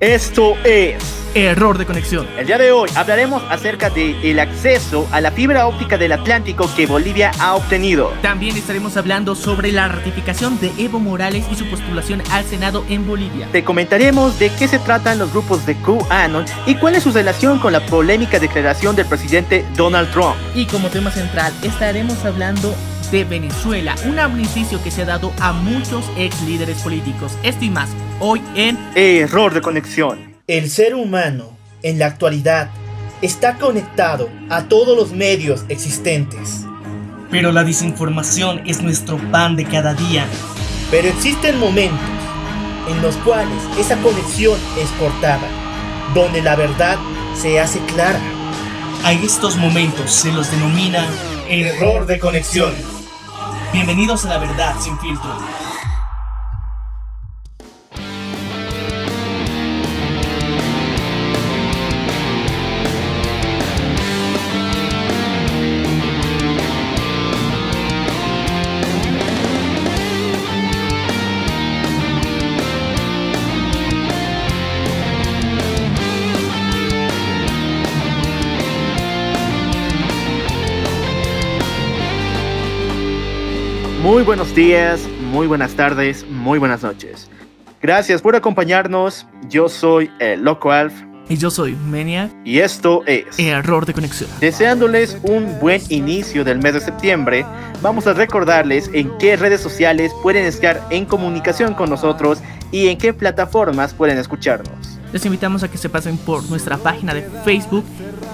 Esto es Error de conexión. El día de hoy hablaremos acerca del acceso a la fibra óptica del Atlántico que Bolivia ha obtenido. También estaremos hablando sobre la ratificación de Evo Morales y su postulación al Senado en Bolivia. Te comentaremos de qué se tratan los grupos de QAnon y cuál es su relación con la polémica declaración del presidente Donald Trump. Y como tema central estaremos hablando de Venezuela, un beneficio que se ha dado a muchos ex líderes políticos. Esto y más, hoy en Error de conexión. El ser humano, en la actualidad, está conectado a todos los medios existentes. Pero la desinformación es nuestro pan de cada día. Pero existen momentos en los cuales esa conexión es cortada, donde la verdad se hace clara. A estos momentos se los denomina error de conexión. Bienvenidos a la verdad sin filtro. Buenos días, muy buenas tardes, muy buenas noches. Gracias por acompañarnos. Yo soy el Loco Alf. Y yo soy Menia. Y esto es Error de conexión. Deseándoles un buen inicio del mes de septiembre, vamos a recordarles en qué redes sociales pueden estar en comunicación con nosotros y en qué plataformas pueden escucharnos. Les invitamos a que se pasen por nuestra página de Facebook,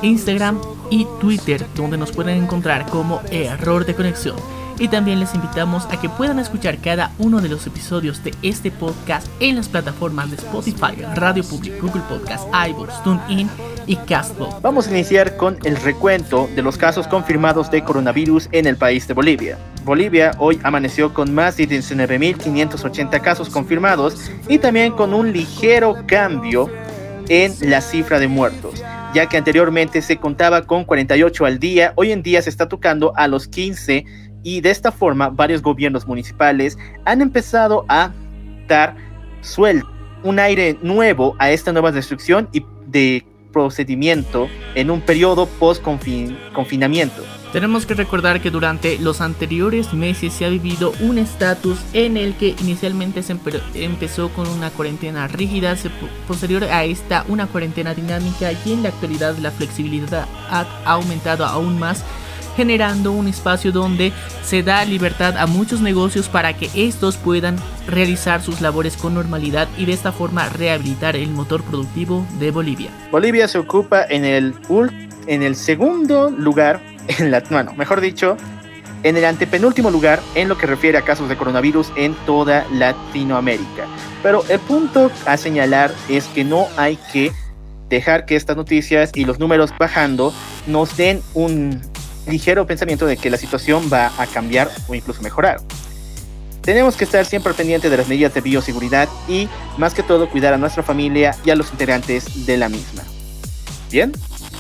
Instagram y Twitter, donde nos pueden encontrar como Error de Conexión. Y también les invitamos a que puedan escuchar cada uno de los episodios de este podcast en las plataformas de Spotify, Radio Public, Google Podcast, iVoox, TuneIn y Castbox. Vamos a iniciar con el recuento de los casos confirmados de coronavirus en el país de Bolivia. Bolivia hoy amaneció con más de 19.580 casos confirmados y también con un ligero cambio en la cifra de muertos, ya que anteriormente se contaba con 48 al día, hoy en día se está tocando a los 15 y de esta forma varios gobiernos municipales han empezado a dar suelto un aire nuevo a esta nueva restricción y de procedimiento en un periodo post confinamiento. Tenemos que recordar que durante los anteriores meses se ha vivido un estatus en el que inicialmente se empezó con una cuarentena rígida, posterior a esta una cuarentena dinámica y en la actualidad la flexibilidad ha aumentado aún más generando un espacio donde se da libertad a muchos negocios para que estos puedan realizar sus labores con normalidad y de esta forma rehabilitar el motor productivo de Bolivia. Bolivia se ocupa en el, en el segundo lugar, en la, bueno, mejor dicho, en el antepenúltimo lugar en lo que refiere a casos de coronavirus en toda Latinoamérica. Pero el punto a señalar es que no hay que dejar que estas noticias y los números bajando nos den un, ligero pensamiento de que la situación va a cambiar o incluso mejorar. Tenemos que estar siempre pendientes de las medidas de bioseguridad y, más que todo, cuidar a nuestra familia y a los integrantes de la misma. Bien,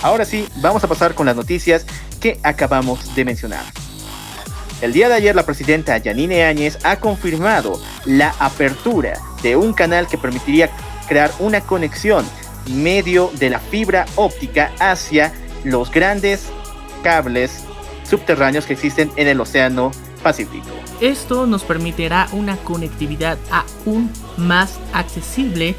ahora sí, vamos a pasar con las noticias que acabamos de mencionar. El día de ayer la presidenta Yanine Áñez ha confirmado la apertura de un canal que permitiría crear una conexión medio de la fibra óptica hacia los grandes cables subterráneos que existen en el Océano Pacífico. Esto nos permitirá una conectividad aún más accesible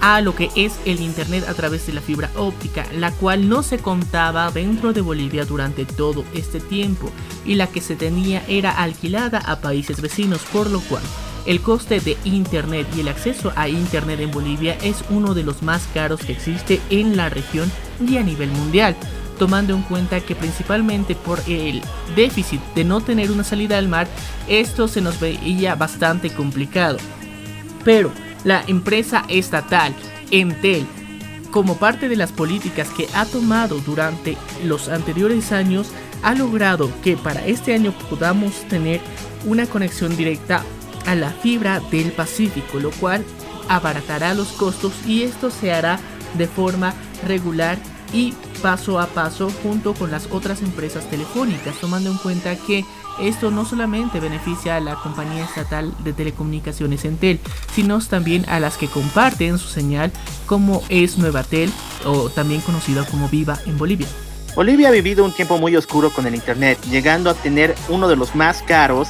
a lo que es el Internet a través de la fibra óptica, la cual no se contaba dentro de Bolivia durante todo este tiempo y la que se tenía era alquilada a países vecinos, por lo cual el coste de Internet y el acceso a Internet en Bolivia es uno de los más caros que existe en la región y a nivel mundial tomando en cuenta que principalmente por el déficit de no tener una salida al mar, esto se nos veía bastante complicado. Pero la empresa estatal Entel, como parte de las políticas que ha tomado durante los anteriores años, ha logrado que para este año podamos tener una conexión directa a la fibra del Pacífico, lo cual abaratará los costos y esto se hará de forma regular y paso a paso junto con las otras empresas telefónicas, tomando en cuenta que Esto no solamente beneficia a la compañía estatal de telecomunicaciones Entel, sino también a las que comparten su señal como es Nuevatel o también conocida como Viva en Bolivia. Bolivia ha vivido un tiempo muy oscuro con el Internet, llegando a tener uno de los más caros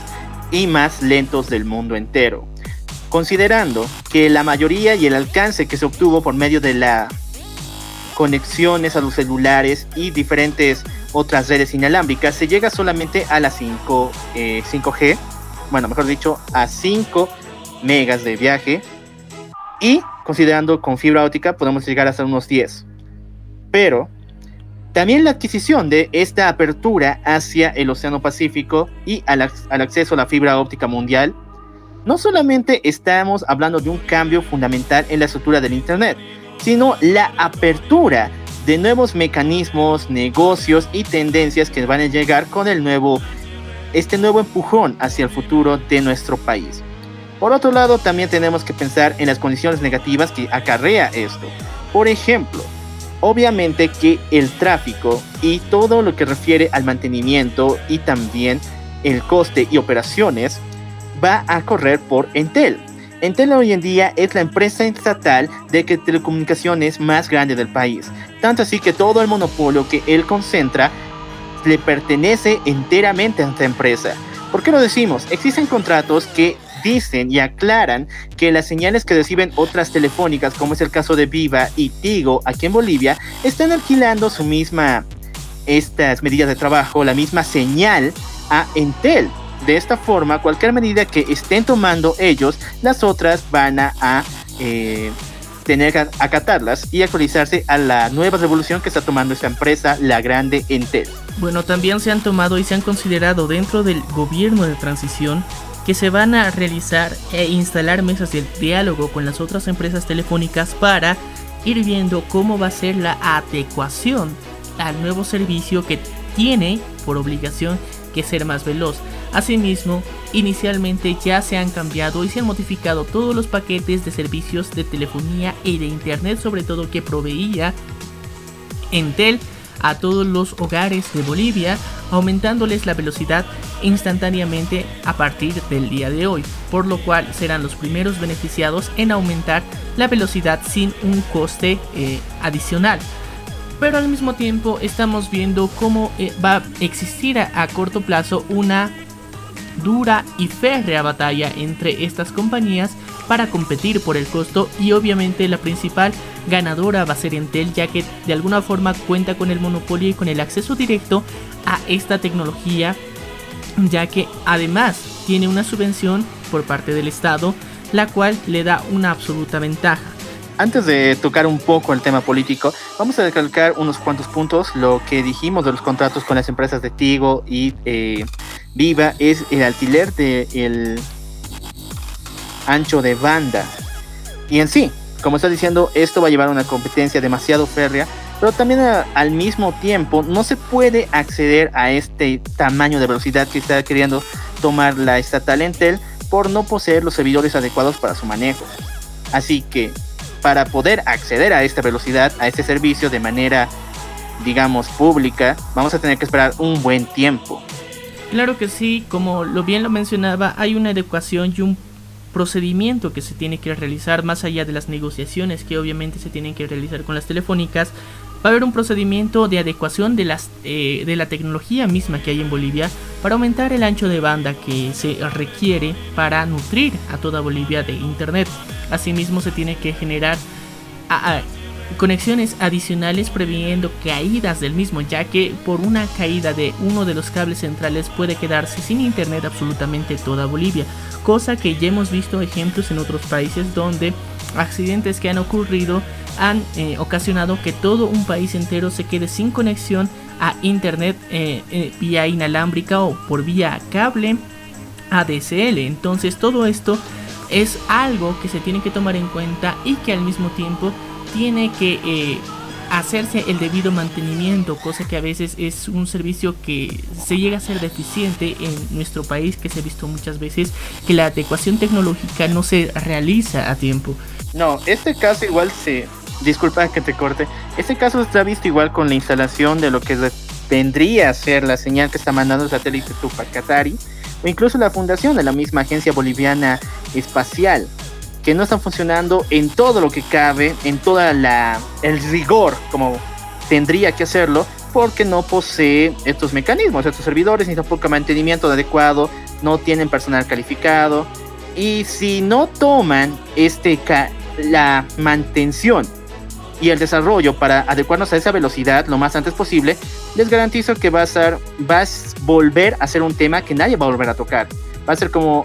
y más lentos del mundo entero. Considerando que la mayoría y el alcance que se obtuvo por medio de las conexiones a los celulares y diferentes otras redes inalámbricas se llega solamente a las 5, 5G, eh, bueno, mejor dicho, a 5 megas de viaje y considerando con fibra óptica podemos llegar hasta unos 10. Pero también la adquisición de esta apertura hacia el Océano Pacífico y al, acceso a la fibra óptica mundial, no solamente estamos hablando de un cambio fundamental en la estructura del Internet, sino la apertura de nuevos mecanismos, negocios y tendencias que van a llegar con el nuevo, este nuevo empujón hacia el futuro de nuestro país. Por otro lado, también tenemos que pensar en las condiciones negativas que acarrea esto. Por ejemplo, Obviamente que el tráfico y todo lo que refiere al mantenimiento y también el coste y operaciones va a correr por Entel. Entel hoy en día es la empresa estatal de telecomunicaciones más grande del país. Tanto así que todo el monopolio que él concentra le pertenece enteramente a esta empresa. ¿Por qué lo decimos? Existen contratos que dicen y aclaran que las señales que reciben otras telefónicas, como es el caso de Viva y Tigo aquí en Bolivia, están alquilando su misma, estas medidas de trabajo, la misma señal a Entel. De esta forma, cualquier medida que estén tomando ellos, las otras van a, eh, tener que acatarlas y actualizarse a la nueva revolución que está tomando esta empresa, la grande Entel. Bueno, también se han tomado y se han considerado dentro del gobierno de transición que se van a realizar e instalar mesas de diálogo con las otras empresas telefónicas para ir viendo cómo va a ser la adecuación al nuevo servicio que tiene por obligación que ser más veloz. Asimismo, inicialmente ya se han cambiado y se han modificado todos los paquetes de servicios de telefonía y de internet, sobre todo que proveía Entel a todos los hogares de Bolivia, aumentándoles la velocidad instantáneamente a partir del día de hoy, por lo cual serán los primeros beneficiados en aumentar la velocidad sin un coste eh, adicional. Pero al mismo tiempo estamos viendo cómo eh, va a existir a corto plazo una dura y férrea batalla entre estas compañías para competir por el costo y obviamente la principal ganadora va a ser Intel ya que de alguna forma cuenta con el monopolio y con el acceso directo a esta tecnología ya que además tiene una subvención por parte del Estado la cual le da una absoluta ventaja. Antes de tocar un poco el tema político, vamos a recalcar unos cuantos puntos. Lo que dijimos de los contratos con las empresas de Tigo y eh, Viva es el alquiler del ancho de banda. Y en sí, como está diciendo, esto va a llevar a una competencia demasiado férrea, pero también al mismo tiempo no se puede acceder a este tamaño de velocidad que está queriendo tomar la estatal Entel por no poseer los servidores adecuados para su manejo. Así que para poder acceder a esta velocidad, a este servicio de manera, digamos, pública, vamos a tener que esperar un buen tiempo. Claro que sí, como lo bien lo mencionaba, hay una adecuación y un procedimiento que se tiene que realizar más allá de las negociaciones que obviamente se tienen que realizar con las telefónicas va a haber un procedimiento de adecuación de, las, eh, de la tecnología misma que hay en Bolivia para aumentar el ancho de banda que se requiere para nutrir a toda Bolivia de internet. Asimismo se tiene que generar conexiones adicionales previendo caídas del mismo, ya que por una caída de uno de los cables centrales puede quedarse sin internet absolutamente toda Bolivia, cosa que ya hemos visto ejemplos en otros países donde accidentes que han ocurrido han eh, ocasionado que todo un país entero se quede sin conexión a internet eh, eh, vía inalámbrica o por vía cable ADSL. Entonces todo esto es algo que se tiene que tomar en cuenta y que al mismo tiempo tiene que eh, hacerse el debido mantenimiento, cosa que a veces es un servicio que se llega a ser deficiente en nuestro país, que se ha visto muchas veces que la adecuación tecnológica no se realiza a tiempo. No, este caso igual se, disculpa que te corte, este caso está visto igual con la instalación de lo que vendría a ser la señal que está mandando el satélite Tupac Katari, o incluso la fundación de la misma Agencia Boliviana Espacial, que no están funcionando en todo lo que cabe, en toda la el rigor como tendría que hacerlo, porque no posee estos mecanismos, estos servidores, ni tampoco mantenimiento adecuado, no tienen personal calificado, y si no toman este la mantención y el desarrollo para adecuarnos a esa velocidad lo más antes posible, les garantizo que va a ser, va a volver a ser un tema que nadie va a volver a tocar. Va a ser como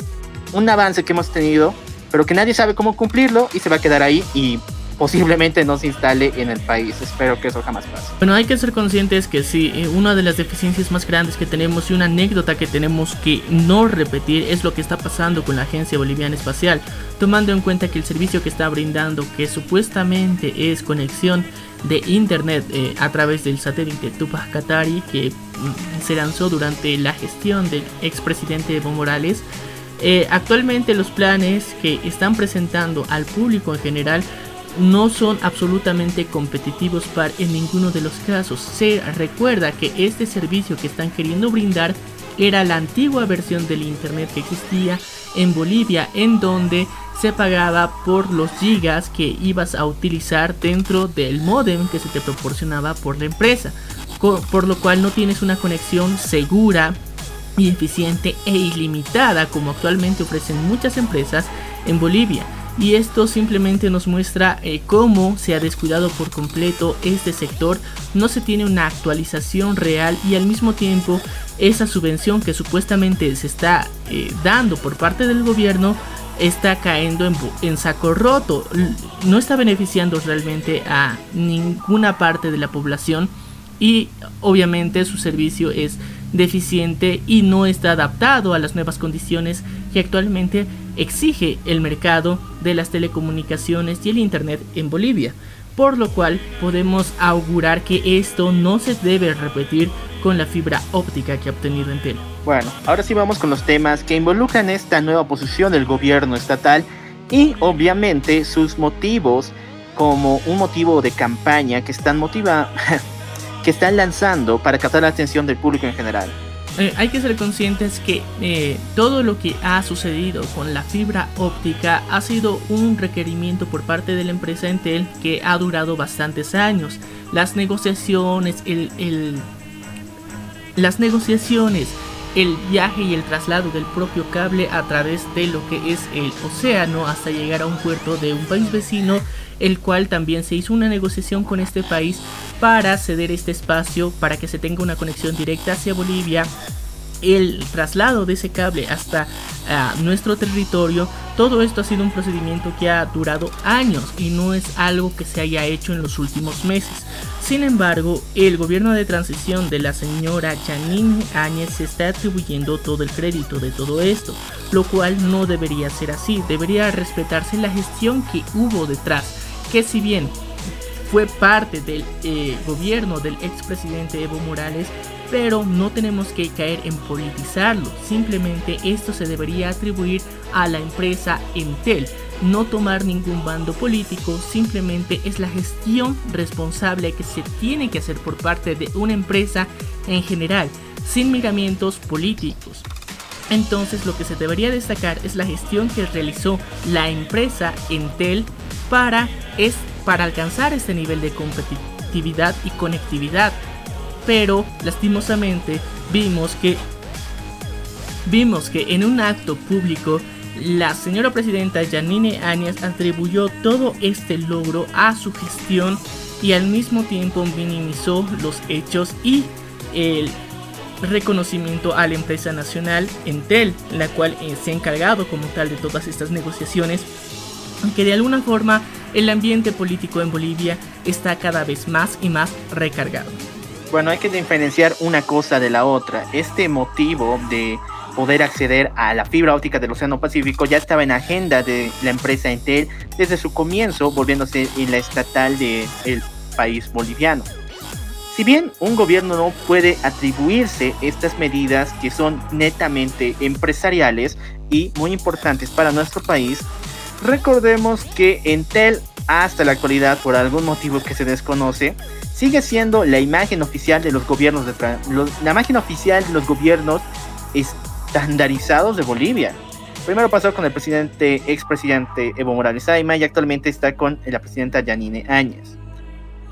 un avance que hemos tenido, pero que nadie sabe cómo cumplirlo y se va a quedar ahí y posiblemente no se instale en el país. Espero que eso jamás pase. Bueno, hay que ser conscientes que sí, eh, una de las deficiencias más grandes que tenemos y una anécdota que tenemos que no repetir es lo que está pasando con la Agencia Boliviana Espacial, tomando en cuenta que el servicio que está brindando, que supuestamente es conexión de internet eh, a través del satélite Tupac Katari que mm, se lanzó durante la gestión del expresidente Evo Morales. Eh, actualmente los planes que están presentando al público en general no son absolutamente competitivos para en ninguno de los casos. Se recuerda que este servicio que están queriendo brindar era la antigua versión del internet que existía en Bolivia en donde se pagaba por los gigas que ibas a utilizar dentro del modem que se te proporcionaba por la empresa, por lo cual no tienes una conexión segura y eficiente e ilimitada como actualmente ofrecen muchas empresas en Bolivia. Y esto simplemente nos muestra eh, cómo se ha descuidado por completo este sector, no se tiene una actualización real y al mismo tiempo esa subvención que supuestamente se está eh, dando por parte del gobierno está cayendo en, en, saco roto, no está beneficiando realmente a ninguna parte de la población y obviamente su servicio es deficiente y no está adaptado a las nuevas condiciones que actualmente exige el mercado de las telecomunicaciones y el Internet en Bolivia, por lo cual podemos augurar que esto no se debe repetir con la fibra óptica que ha obtenido Entel. Bueno, ahora sí vamos con los temas que involucran esta nueva posición del gobierno estatal y obviamente sus motivos como un motivo de campaña que están motiva que están lanzando para captar la atención del público en general. Eh, hay que ser conscientes que eh, todo lo que ha sucedido con la fibra óptica ha sido un requerimiento por parte de la empresa Entel que ha durado bastantes años. Las negociaciones, el, las negociaciones, el viaje y el traslado del propio cable a través de lo que es el océano hasta llegar a un puerto de un país vecino el cual también se hizo una negociación con este país para ceder este espacio para que se tenga una conexión directa hacia Bolivia el traslado de ese cable hasta ah, nuestro territorio, todo esto ha sido un procedimiento que ha durado años y no es algo que se haya hecho en los últimos meses. Sin embargo, el gobierno de transición de la señora Janine Áñez se está atribuyendo todo el crédito de todo esto, lo cual no debería ser así, debería respetarse la gestión que hubo detrás que si bien fue parte del eh, gobierno del expresidente Evo Morales, pero no tenemos que caer en politizarlo, simplemente esto se debería atribuir a la empresa Entel, no tomar ningún bando político, simplemente es la gestión responsable que se tiene que hacer por parte de una empresa en general, sin miramientos políticos. Entonces lo que se debería destacar es la gestión que realizó la empresa Entel para, es, para alcanzar este nivel de competitividad y conectividad. Pero lastimosamente vimos que vimos que en un acto público la señora presidenta Janine Áñez atribuyó todo este logro a su gestión y al mismo tiempo minimizó los hechos y el reconocimiento a la empresa nacional Entel, la cual eh, se ha encargado como tal de todas estas negociaciones aunque de alguna forma el ambiente político en Bolivia está cada vez más y más recargado. Bueno, hay que diferenciar una cosa de la otra. Este motivo de poder acceder a la fibra óptica del Océano Pacífico ya estaba en agenda de la empresa Entel desde su comienzo, volviéndose la estatal del país boliviano. Si bien un gobierno no puede atribuirse estas medidas que son netamente empresariales y muy importantes para nuestro país, Recordemos que Entel hasta la actualidad, por algún motivo que se desconoce, sigue siendo la imagen oficial de los gobiernos de la imagen oficial de los gobiernos estandarizados de Bolivia. Primero pasó con el presidente, expresidente Evo Morales Aima y actualmente está con la presidenta Yanine Áñez.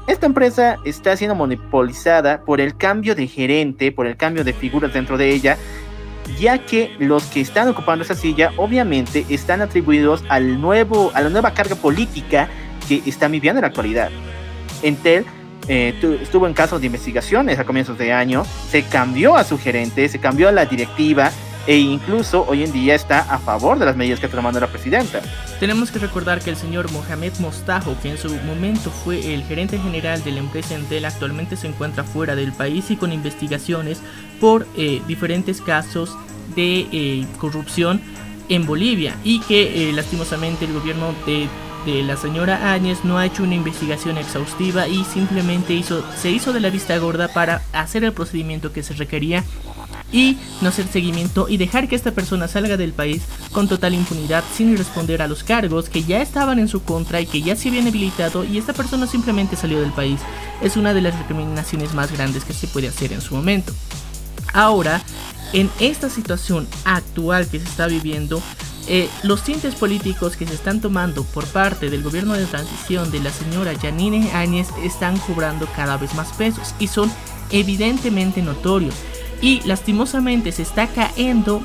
Esta empresa está siendo monopolizada por el cambio de gerente, por el cambio de figuras dentro de ella, ya que los que están ocupando esa silla obviamente están atribuidos al nuevo, a la nueva carga política que está viviendo en la actualidad. Entel eh, estuvo en casos de investigaciones a comienzos de año, se cambió a su gerente, se cambió a la directiva e incluso hoy en día está a favor de las medidas que está tomando la presidenta. Tenemos que recordar que el señor Mohamed Mostajo, que en su momento fue el gerente general de la empresa Entel, actualmente se encuentra fuera del país y con investigaciones por eh, diferentes casos de eh, corrupción en Bolivia y que lastimosamente el gobierno de de la señora Áñez no ha hecho una investigación exhaustiva y simplemente hizo, se hizo de la vista gorda para hacer el procedimiento que se requería y no hacer seguimiento y dejar que esta persona salga del país con total impunidad sin responder a los cargos que ya estaban en su contra y que ya se habían habilitado y esta persona simplemente salió del país. Es una de las recriminaciones más grandes que se puede hacer en su momento. Ahora, en esta situación actual que se está viviendo, eh, los tintes políticos que se están tomando por parte del gobierno de transición de la señora Janine Áñez están cobrando cada vez más pesos y son evidentemente notorios. Y lastimosamente se está cayendo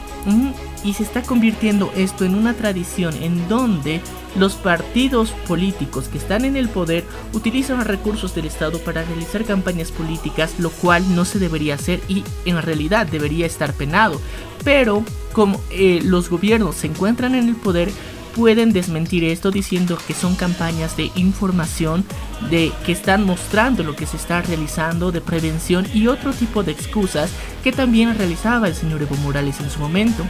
y se está convirtiendo esto en una tradición en donde los partidos políticos que están en el poder utilizan recursos del Estado para realizar campañas políticas, lo cual no se debería hacer y en realidad debería estar penado. Pero como eh, los gobiernos se encuentran en el poder, pueden desmentir esto diciendo que son campañas de información, de que están mostrando lo que se está realizando, de prevención y otro tipo de excusas que también realizaba el señor Evo Morales en su momento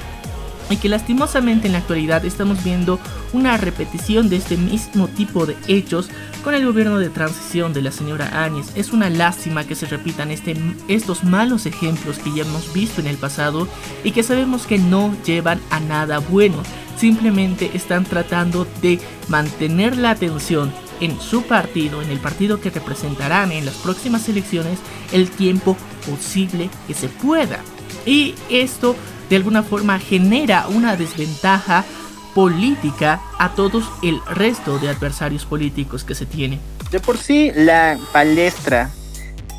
y que lastimosamente en la actualidad estamos viendo una repetición de este mismo tipo de hechos con el gobierno de transición de la señora Áñez. Es una lástima que se repitan este, estos malos ejemplos que ya hemos visto en el pasado y que sabemos que no llevan a nada bueno. Simplemente están tratando de mantener la atención en su partido, en el partido que representarán en las próximas elecciones, el tiempo posible que se pueda. Y esto de alguna forma genera una desventaja política a todos el resto de adversarios políticos que se tiene. De por sí, la palestra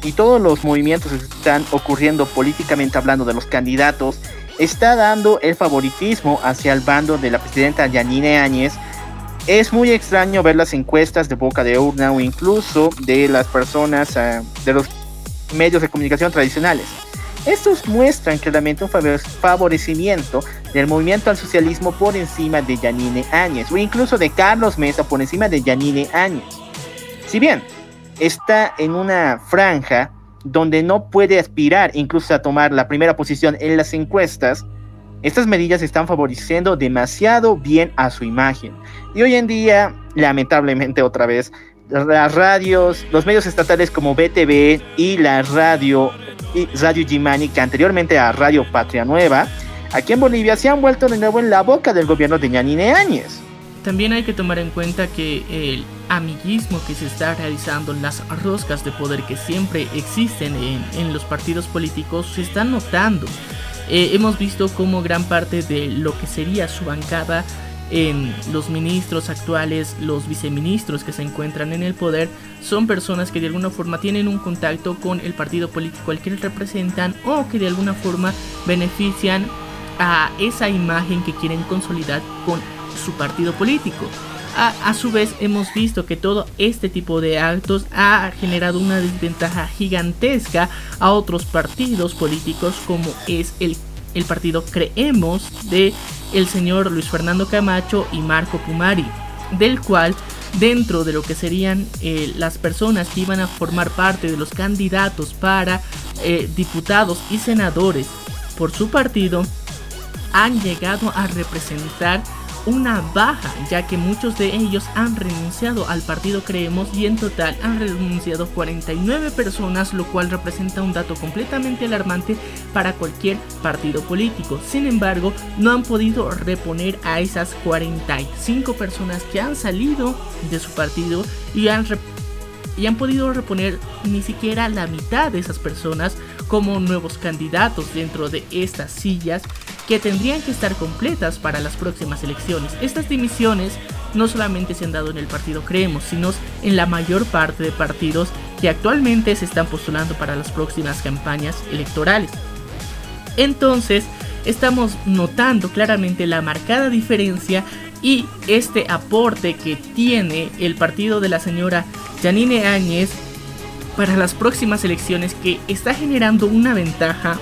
y todos los movimientos que están ocurriendo políticamente hablando de los candidatos está dando el favoritismo hacia el bando de la presidenta Yanine Áñez. Es muy extraño ver las encuestas de boca de urna o incluso de las personas, ah, de los medios de comunicación tradicionales. Estos muestran claramente un favorecimiento del movimiento al socialismo por encima de Yanine Áñez, o incluso de Carlos Mesa por encima de Yanine Áñez. Si bien está en una franja donde no puede aspirar incluso a tomar la primera posición en las encuestas, estas medidas están favoreciendo demasiado bien a su imagen. Y hoy en día, lamentablemente otra vez, las radios, los medios estatales como BTV y la radio y Radio Gimani, que anteriormente a Radio Patria Nueva, aquí en Bolivia se han vuelto de nuevo en la boca del gobierno de Yanine Áñez. También hay que tomar en cuenta que el amiguismo que se está realizando, las roscas de poder que siempre existen en, los partidos políticos, se están notando. Eh, hemos visto cómo gran parte de lo que sería su bancada en los ministros actuales, los viceministros que se encuentran en el poder, son personas que de alguna forma tienen un contacto con el partido político al que representan o que de alguna forma benefician a esa imagen que quieren consolidar con su partido político. A, su vez hemos visto que todo este tipo de actos ha generado una desventaja gigantesca a otros partidos políticos como es el el partido Creemos de el señor Luis Fernando Camacho y Marco Pumari, del cual dentro de lo que serían eh, las personas que iban a formar parte de los candidatos para eh, diputados y senadores por su partido, han llegado a representar una baja, ya que muchos de ellos han renunciado al partido Creemos y en total han renunciado 49 personas, lo cual representa un dato completamente alarmante para cualquier partido político. Sin embargo, no han podido reponer a esas 45 personas que han salido de su partido y han y han podido reponer ni siquiera la mitad de esas personas como nuevos candidatos dentro de estas sillas que tendrían que estar completas para las próximas elecciones. Estas dimisiones no solamente se han dado en el partido Creemos, sino en la mayor parte de partidos que actualmente se están postulando para las próximas campañas electorales. Entonces, estamos notando claramente la marcada diferencia y este aporte que tiene el partido de la señora Janine Áñez para las próximas elecciones que está generando una ventaja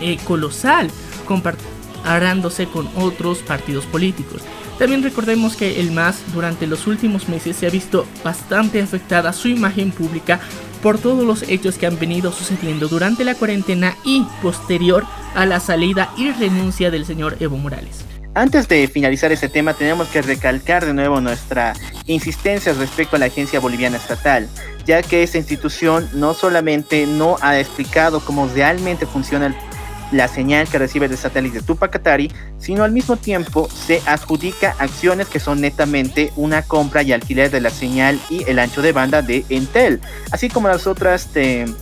eh, colosal comparándose con otros partidos políticos. También recordemos que el MAS durante los últimos meses se ha visto bastante afectada su imagen pública por todos los hechos que han venido sucediendo durante la cuarentena y posterior a la salida y renuncia del señor Evo Morales. Antes de finalizar este tema, tenemos que recalcar de nuevo nuestra insistencia respecto a la Agencia Boliviana Estatal, ya que esta institución no solamente no ha explicado cómo realmente funciona la señal que recibe del satélite Tupacatari, sino al mismo tiempo se adjudica acciones que son netamente una compra y alquiler de la señal y el ancho de banda de Entel, así como las otras de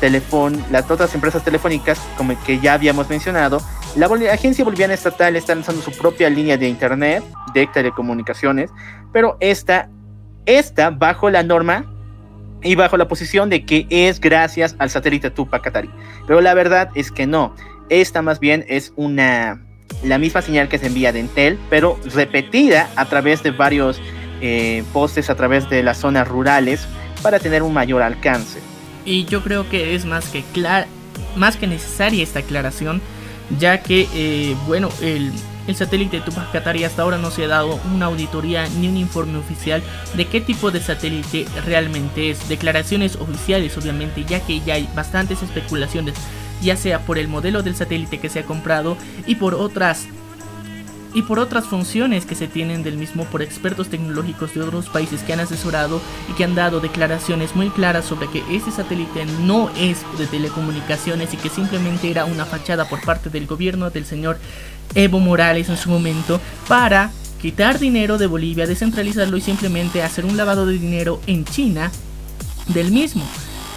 las otras empresas telefónicas como que ya habíamos mencionado, la Agencia Boliviana Estatal está lanzando su propia línea de Internet, de telecomunicaciones, pero esta, esta bajo la norma y bajo la posición de que es gracias al satélite Tupac Pero la verdad es que no. Esta más bien es una la misma señal que se envía de Entel, pero repetida a través de varios eh, postes a través de las zonas rurales para tener un mayor alcance. Y yo creo que es más que clar más que necesaria esta aclaración, ya que eh, bueno, el, el satélite Tupac Katari hasta ahora no se ha dado una auditoría ni un informe oficial de qué tipo de satélite realmente es. Declaraciones oficiales, obviamente, ya que ya hay bastantes especulaciones, ya sea por el modelo del satélite que se ha comprado y por otras y por otras funciones que se tienen del mismo por expertos tecnológicos de otros países que han asesorado y que han dado declaraciones muy claras sobre que ese satélite no es de telecomunicaciones y que simplemente era una fachada por parte del gobierno del señor Evo Morales en su momento para quitar dinero de Bolivia, descentralizarlo y simplemente hacer un lavado de dinero en China del mismo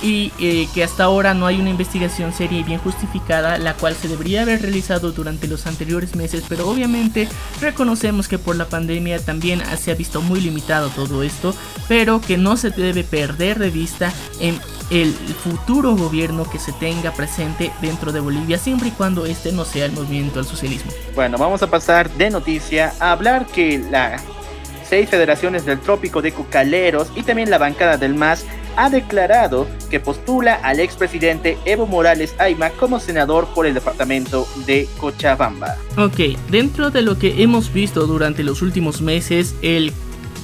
y eh, que hasta ahora no hay una investigación seria y bien justificada, la cual se debería haber realizado durante los anteriores meses, pero obviamente reconocemos que por la pandemia también se ha visto muy limitado todo esto, pero que no se debe perder de vista en el futuro gobierno que se tenga presente dentro de Bolivia, siempre y cuando este no sea el movimiento al socialismo. Bueno, vamos a pasar de noticia a hablar que las seis federaciones del trópico de Cucaleros y también la bancada del MAS ha declarado que postula al expresidente Evo Morales Ayma como senador por el departamento de Cochabamba. Ok, dentro de lo que hemos visto durante los últimos meses, el,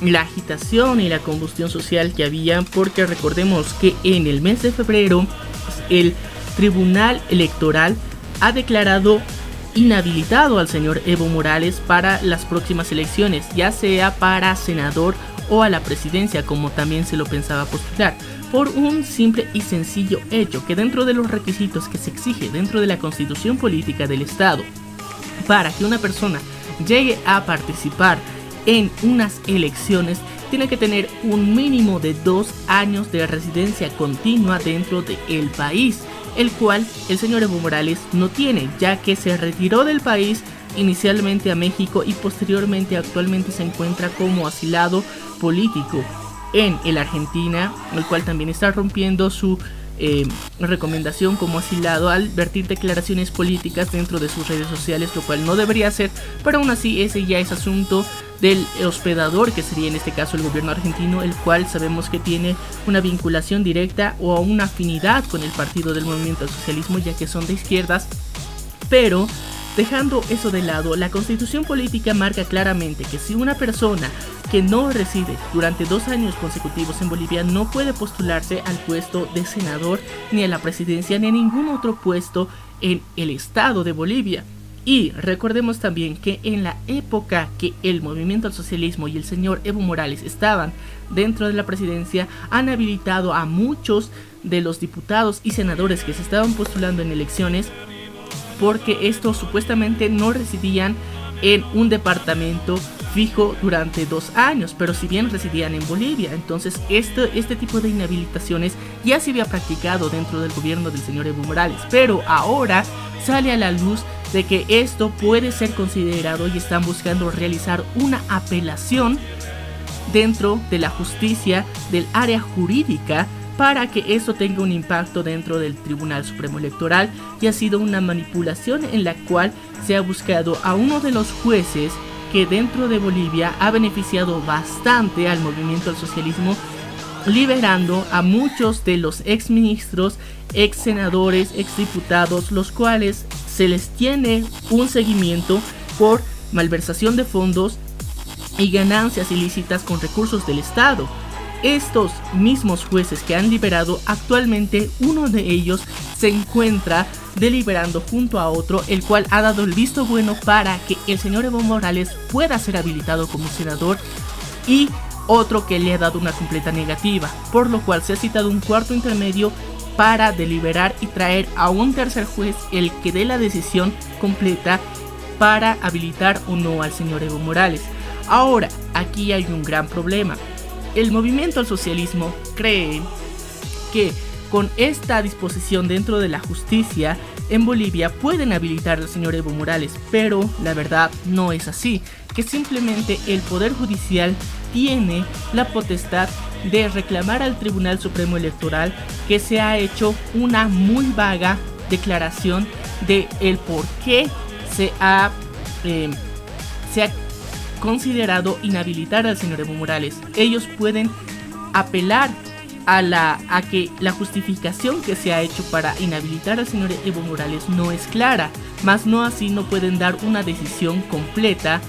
la agitación y la combustión social que había, porque recordemos que en el mes de febrero el Tribunal Electoral ha declarado inhabilitado al señor Evo Morales para las próximas elecciones, ya sea para senador o a la presidencia como también se lo pensaba postular, por un simple y sencillo hecho que dentro de los requisitos que se exige dentro de la constitución política del Estado para que una persona llegue a participar en unas elecciones tiene que tener un mínimo de dos años de residencia continua dentro del país, el cual el señor Evo Morales no tiene, ya que se retiró del país inicialmente a México y posteriormente actualmente se encuentra como asilado político en el Argentina, el cual también está rompiendo su eh, recomendación como asilado al vertir declaraciones políticas dentro de sus redes sociales, lo cual no debería hacer, pero aún así ese ya es asunto del hospedador, que sería en este caso el gobierno argentino, el cual sabemos que tiene una vinculación directa o una afinidad con el partido del movimiento al socialismo, ya que son de izquierdas, pero Dejando eso de lado, la constitución política marca claramente que si una persona que no reside durante dos años consecutivos en Bolivia no puede postularse al puesto de senador, ni a la presidencia, ni a ningún otro puesto en el estado de Bolivia. Y recordemos también que en la época que el movimiento al socialismo y el señor Evo Morales estaban dentro de la presidencia, han habilitado a muchos de los diputados y senadores que se estaban postulando en elecciones porque estos supuestamente no residían en un departamento fijo durante dos años, pero si bien residían en Bolivia, entonces este, este tipo de inhabilitaciones ya se había practicado dentro del gobierno del señor Evo Morales, pero ahora sale a la luz de que esto puede ser considerado y están buscando realizar una apelación dentro de la justicia del área jurídica para que esto tenga un impacto dentro del Tribunal Supremo Electoral y ha sido una manipulación en la cual se ha buscado a uno de los jueces que dentro de Bolivia ha beneficiado bastante al movimiento al socialismo liberando a muchos de los ex ministros, ex senadores, ex diputados, los cuales se les tiene un seguimiento por malversación de fondos y ganancias ilícitas con recursos del Estado. Estos mismos jueces que han liberado, actualmente uno de ellos se encuentra deliberando junto a otro, el cual ha dado el visto bueno para que el señor Evo Morales pueda ser habilitado como senador y otro que le ha dado una completa negativa, por lo cual se ha citado un cuarto intermedio para deliberar y traer a un tercer juez el que dé la decisión completa para habilitar o no al señor Evo Morales. Ahora, aquí hay un gran problema el movimiento al socialismo cree que con esta disposición dentro de la justicia en Bolivia pueden habilitar al señor Evo Morales, pero la verdad no es así, que simplemente el Poder Judicial tiene la potestad de reclamar al Tribunal Supremo Electoral que se ha hecho una muy vaga declaración de el por qué se ha, eh, se ha considerado inhabilitar al señor Evo Morales. Ellos pueden apelar a, la, a que la justificación que se ha hecho para inhabilitar al señor Evo Morales no es clara, más no así no pueden dar una decisión completa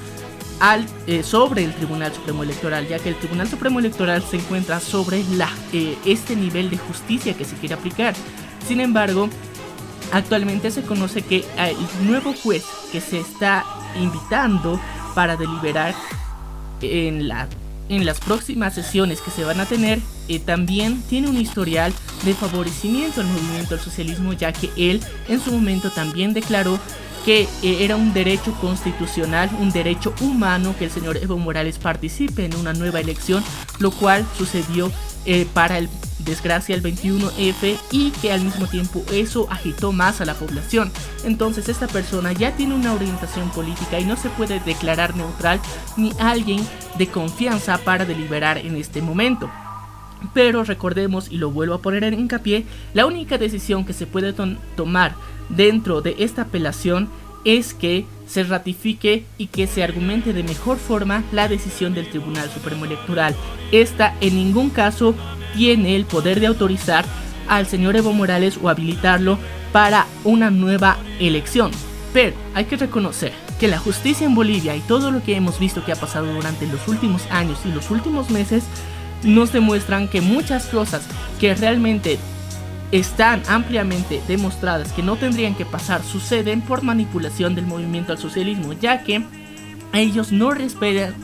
al, eh, sobre el Tribunal Supremo Electoral, ya que el Tribunal Supremo Electoral se encuentra sobre la, eh, este nivel de justicia que se quiere aplicar. Sin embargo, actualmente se conoce que el nuevo juez que se está invitando para deliberar en, la, en las próximas sesiones que se van a tener. Eh, también tiene un historial de favorecimiento al movimiento del socialismo, ya que él en su momento también declaró que eh, era un derecho constitucional, un derecho humano que el señor Evo Morales participe en una nueva elección, lo cual sucedió eh, para el desgracia el 21F y que al mismo tiempo eso agitó más a la población. Entonces esta persona ya tiene una orientación política y no se puede declarar neutral ni alguien de confianza para deliberar en este momento. Pero recordemos, y lo vuelvo a poner en hincapié, la única decisión que se puede tomar dentro de esta apelación es que se ratifique y que se argumente de mejor forma la decisión del Tribunal Supremo Electoral. Esta en ningún caso tiene el poder de autorizar al señor Evo Morales o habilitarlo para una nueva elección. Pero hay que reconocer que la justicia en Bolivia y todo lo que hemos visto que ha pasado durante los últimos años y los últimos meses nos demuestran que muchas cosas que realmente están ampliamente demostradas que no tendrían que pasar suceden por manipulación del movimiento al socialismo, ya que ellos no respetan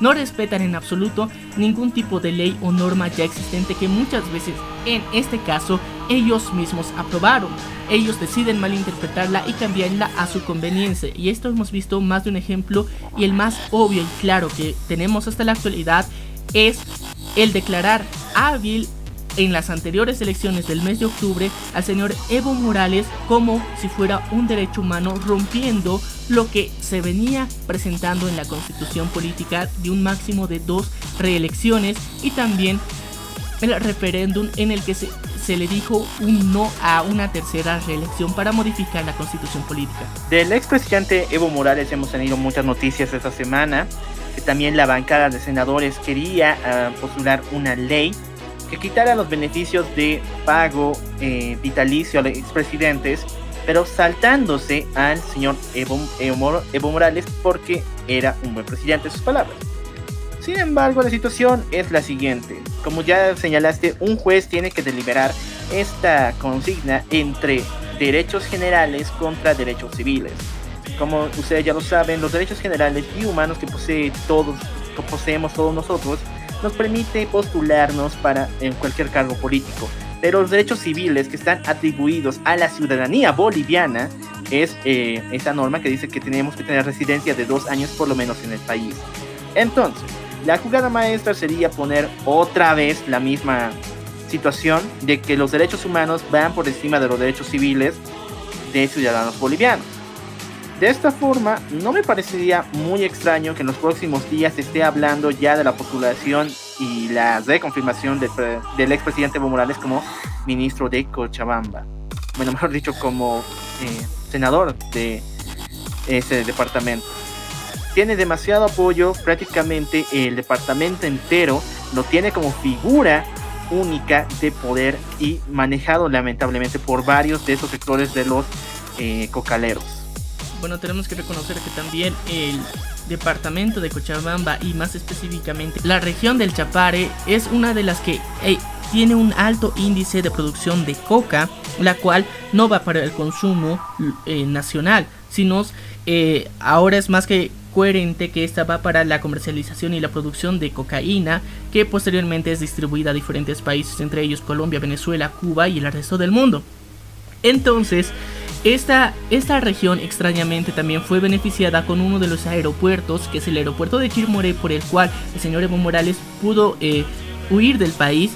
no respetan en absoluto ningún tipo de ley o norma ya existente que muchas veces, en este caso, ellos mismos aprobaron. Ellos deciden malinterpretarla y cambiarla a su conveniencia. Y esto hemos visto más de un ejemplo y el más obvio y claro que tenemos hasta la actualidad es el declarar hábil en las anteriores elecciones del mes de octubre al señor Evo Morales como si fuera un derecho humano rompiendo lo que se venía presentando en la constitución política de un máximo de dos reelecciones y también el referéndum en el que se, se le dijo un no a una tercera reelección para modificar la constitución política. Del expresidente Evo Morales hemos tenido muchas noticias esta semana, también la bancada de senadores quería ah, postular una ley que quitara los beneficios de pago eh, vitalicio a los expresidentes, pero saltándose al señor Evo, Morales porque era un buen presidente, sus palabras. Sin embargo, la situación es la siguiente. Como ya señalaste, un juez tiene que deliberar esta consigna entre derechos generales contra derechos civiles. como ustedes ya lo saben, los derechos generales y humanos que posee todos, que poseemos todos nosotros, nos permite postularnos para en cualquier cargo político. Pero los derechos civiles que están atribuidos a la ciudadanía boliviana es eh, esa norma que dice que tenemos que tener residencia de dos años por lo menos en el país. Entonces, la jugada maestra sería poner otra vez la misma situación de que los derechos humanos van por encima de los derechos civiles de ciudadanos bolivianos. De esta forma, no me parecería muy extraño que en los próximos días esté hablando ya de la postulación y la reconfirmación del, del expresidente Evo Morales como ministro de Cochabamba. Bueno, mejor dicho, como eh, senador de ese departamento. Tiene demasiado apoyo, prácticamente el departamento entero lo tiene como figura única de poder y manejado lamentablemente por varios de esos sectores de los eh, cocaleros. Bueno, tenemos que reconocer que también el departamento de Cochabamba y más específicamente la región del Chapare es una de las que tiene un alto índice de producción de coca, la cual no va para el consumo eh, nacional, sino eh, ahora es más que coherente que esta va para la comercialización y la producción de cocaína, que posteriormente es distribuida a diferentes países, entre ellos Colombia, Venezuela, Cuba y el resto del mundo. Entonces, esta, esta región extrañamente también fue beneficiada con uno de los aeropuertos, que es el aeropuerto de Chirmore, por el cual el señor Evo Morales pudo eh, huir del país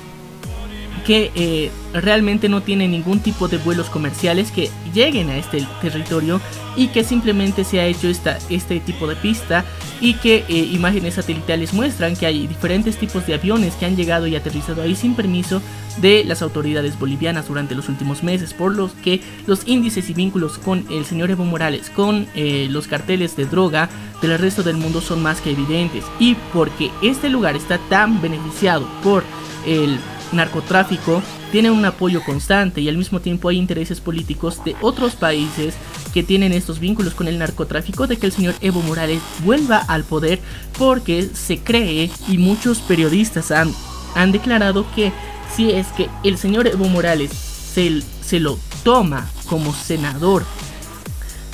que eh, realmente no tiene ningún tipo de vuelos comerciales que lleguen a este territorio y que simplemente se ha hecho esta, este tipo de pista y que eh, imágenes satelitales muestran que hay diferentes tipos de aviones que han llegado y aterrizado ahí sin permiso de las autoridades bolivianas durante los últimos meses, por los que los índices y vínculos con el señor Evo Morales, con eh, los carteles de droga del resto del mundo son más que evidentes. Y porque este lugar está tan beneficiado por el narcotráfico tiene un apoyo constante y al mismo tiempo hay intereses políticos de otros países que tienen estos vínculos con el narcotráfico de que el señor Evo Morales vuelva al poder porque se cree y muchos periodistas han, han declarado que si es que el señor Evo Morales se, se lo toma como senador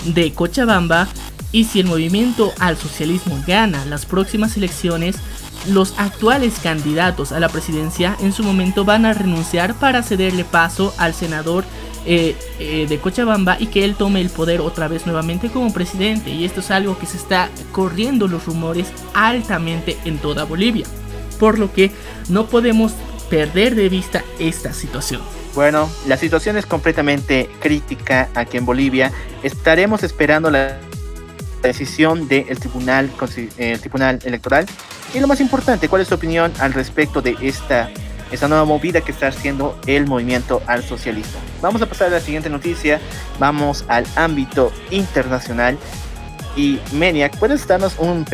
de Cochabamba y si el movimiento al socialismo gana las próximas elecciones, los actuales candidatos a la presidencia en su momento van a renunciar para cederle paso al senador eh, eh, de Cochabamba y que él tome el poder otra vez nuevamente como presidente. Y esto es algo que se está corriendo los rumores altamente en toda Bolivia. Por lo que no podemos perder de vista esta situación. Bueno, la situación es completamente crítica aquí en Bolivia. Estaremos esperando la decisión del tribunal, el tribunal electoral y lo más importante, ¿cuál es tu opinión al respecto de esta, esta nueva movida que está haciendo el movimiento al socialismo? Vamos a pasar a la siguiente noticia. Vamos al ámbito internacional. Y Maniac, ¿puedes darnos un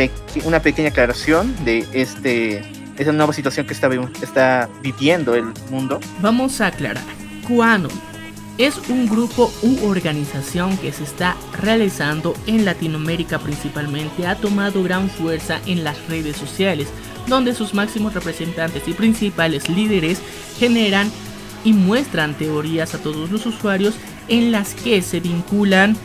una pequeña aclaración de este, esta nueva situación que está, está viviendo el mundo? Vamos a aclarar. QAnon es un grupo u organización que se está realizando en Latinoamérica principalmente, ha tomado gran fuerza en las redes sociales, donde sus máximos representantes y principales líderes generan y muestran teorías a todos los usuarios en las que se vinculan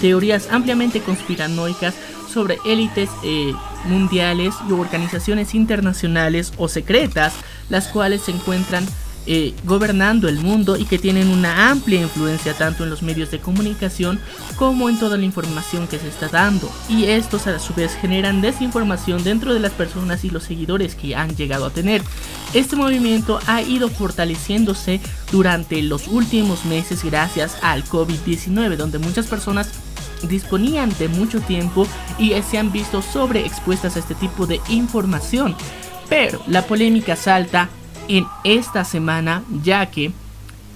teorías ampliamente conspiranoicas sobre élites eh, mundiales y organizaciones internacionales o secretas, las cuales se encuentran eh, gobernando el mundo y que tienen una amplia influencia tanto en los medios de comunicación como en toda la información que se está dando. Y estos a su vez generan desinformación dentro de las personas y los seguidores que han llegado a tener. Este movimiento ha ido fortaleciéndose durante los últimos meses gracias al COVID-19, donde muchas personas disponían de mucho tiempo y se han visto sobreexpuestas a este tipo de información. Pero la polémica salta en esta semana ya que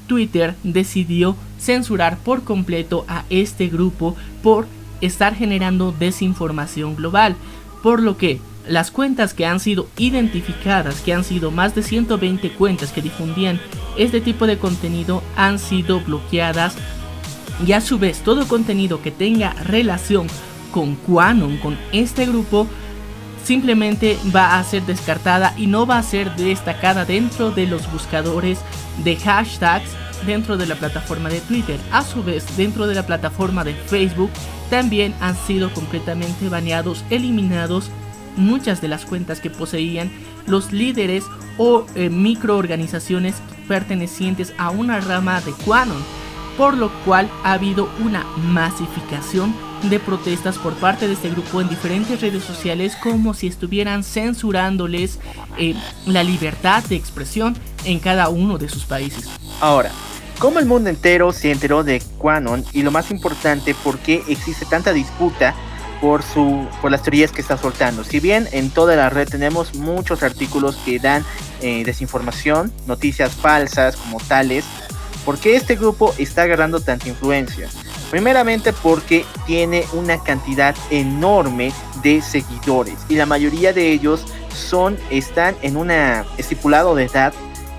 Twitter decidió censurar por completo a este grupo por estar generando desinformación global, por lo que las cuentas que han sido identificadas, que han sido más de 120 cuentas que difundían este tipo de contenido, han sido bloqueadas. Y a su vez todo contenido que tenga relación con Quanon, con este grupo, simplemente va a ser descartada y no va a ser destacada dentro de los buscadores de hashtags dentro de la plataforma de Twitter. A su vez, dentro de la plataforma de Facebook también han sido completamente baneados, eliminados muchas de las cuentas que poseían los líderes o eh, microorganizaciones pertenecientes a una rama de Quanon, por lo cual ha habido una masificación de protestas por parte de este grupo en diferentes redes sociales como si estuvieran censurándoles eh, la libertad de expresión en cada uno de sus países. Ahora, ¿cómo el mundo entero se enteró de Quanon y lo más importante, por qué existe tanta disputa por, su, por las teorías que está soltando. Si bien en toda la red tenemos muchos artículos que dan eh, desinformación, noticias falsas como tales, ¿por qué este grupo está agarrando tanta influencia? Primeramente porque tiene una cantidad enorme de seguidores y la mayoría de ellos son, están en un estipulado de edad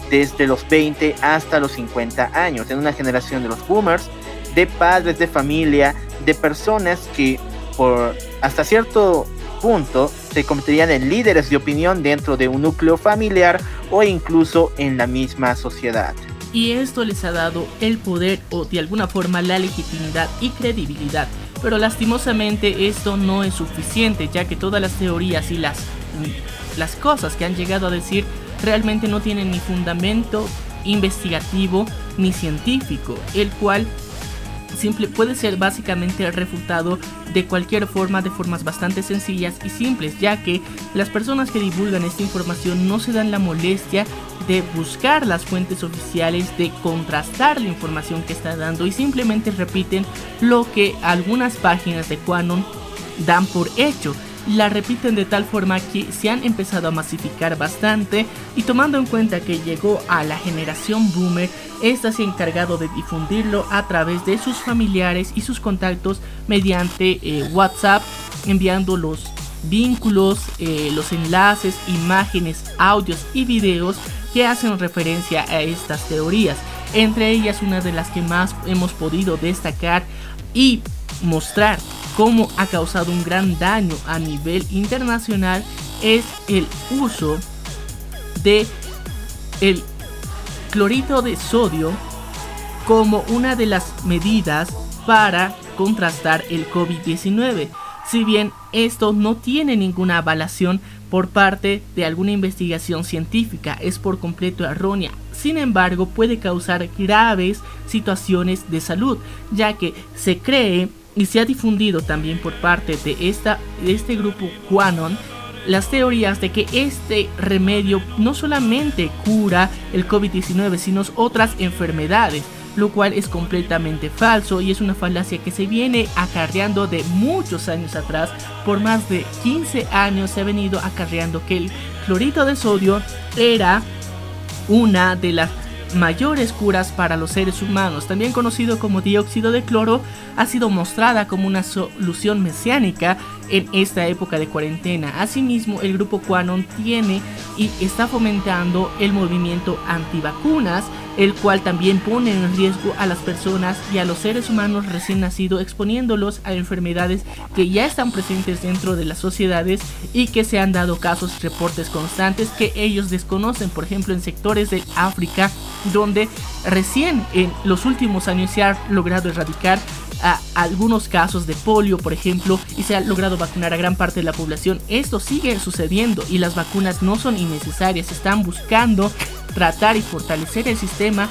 desde los 20 hasta los 50 años, en una generación de los boomers, de padres de familia, de personas que por hasta cierto punto se convertirían en líderes de opinión dentro de un núcleo familiar o incluso en la misma sociedad. Y esto les ha dado el poder o de alguna forma la legitimidad y credibilidad. Pero lastimosamente esto no es suficiente ya que todas las teorías y las, las cosas que han llegado a decir realmente no tienen ni fundamento investigativo ni científico, el cual puede ser básicamente refutado de cualquier forma de formas bastante sencillas y simples, ya que las personas que divulgan esta información no se dan la molestia de buscar las fuentes oficiales, de contrastar la información que está dando y simplemente repiten lo que algunas páginas de Quanon dan por hecho la repiten de tal forma que se han empezado a masificar bastante y tomando en cuenta que llegó a la generación boomer, esta se ha encargado de difundirlo a través de sus familiares y sus contactos mediante eh, WhatsApp, enviando los vínculos, eh, los enlaces, imágenes, audios y videos que hacen referencia a estas teorías. Entre ellas una de las que más hemos podido destacar y mostrar cómo ha causado un gran daño a nivel internacional es el uso de el clorito de sodio como una de las medidas para contrastar el COVID-19. Si bien esto no tiene ninguna avalación por parte de alguna investigación científica, es por completo errónea. Sin embargo, puede causar graves situaciones de salud, ya que se cree y se ha difundido también por parte de, esta, de este grupo Quanon las teorías de que este remedio no solamente cura el COVID-19, sino otras enfermedades, lo cual es completamente falso y es una falacia que se viene acarreando de muchos años atrás. Por más de 15 años se ha venido acarreando que el clorito de sodio era una de las mayores curas para los seres humanos, también conocido como dióxido de cloro, ha sido mostrada como una solución mesiánica en esta época de cuarentena. Asimismo, el grupo Quanon tiene y está fomentando el movimiento antivacunas, el cual también pone en riesgo a las personas y a los seres humanos recién nacidos, exponiéndolos a enfermedades que ya están presentes dentro de las sociedades y que se han dado casos, reportes constantes que ellos desconocen, por ejemplo, en sectores de África, donde recién en los últimos años se ha logrado erradicar algunos casos de polio, por ejemplo, y se ha logrado vacunar a gran parte de la población. Esto sigue sucediendo y las vacunas no son innecesarias, están buscando tratar y fortalecer el sistema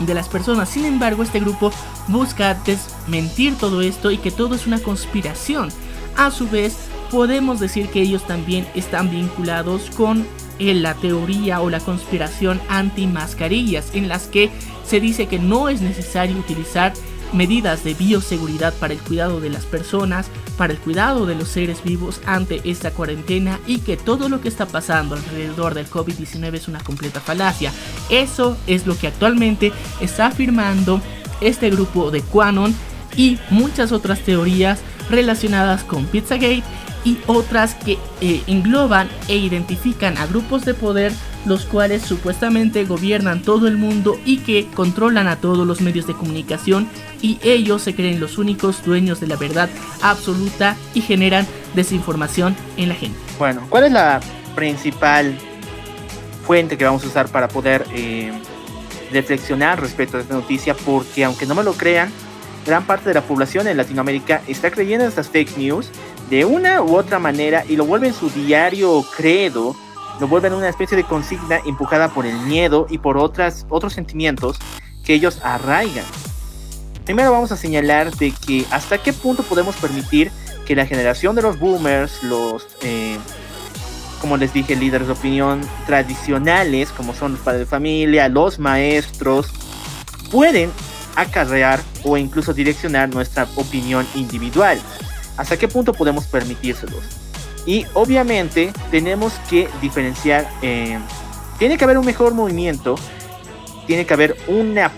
de las personas. Sin embargo, este grupo busca desmentir todo esto y que todo es una conspiración. A su vez, podemos decir que ellos también están vinculados con eh, la teoría o la conspiración anti mascarillas en las que se dice que no es necesario utilizar medidas de bioseguridad para el cuidado de las personas, para el cuidado de los seres vivos ante esta cuarentena y que todo lo que está pasando alrededor del COVID-19 es una completa falacia. Eso es lo que actualmente está afirmando este grupo de Quanon y muchas otras teorías relacionadas con Pizzagate y otras que eh, engloban e identifican a grupos de poder los cuales supuestamente gobiernan todo el mundo y que controlan a todos los medios de comunicación y ellos se creen los únicos dueños de la verdad absoluta y generan desinformación en la gente. Bueno, ¿cuál es la principal fuente que vamos a usar para poder eh, reflexionar respecto a esta noticia? Porque aunque no me lo crean, gran parte de la población en Latinoamérica está creyendo en estas fake news de una u otra manera y lo vuelven su diario credo, lo vuelven una especie de consigna empujada por el miedo y por otras, otros sentimientos que ellos arraigan. Primero vamos a señalar de que hasta qué punto podemos permitir que la generación de los boomers, los, eh, como les dije, líderes de opinión tradicionales, como son los padres de familia, los maestros, pueden acarrear o incluso direccionar nuestra opinión individual. ¿Hasta qué punto podemos permitírselos? Y obviamente tenemos que diferenciar, eh, tiene que haber un mejor movimiento, tiene que haber una,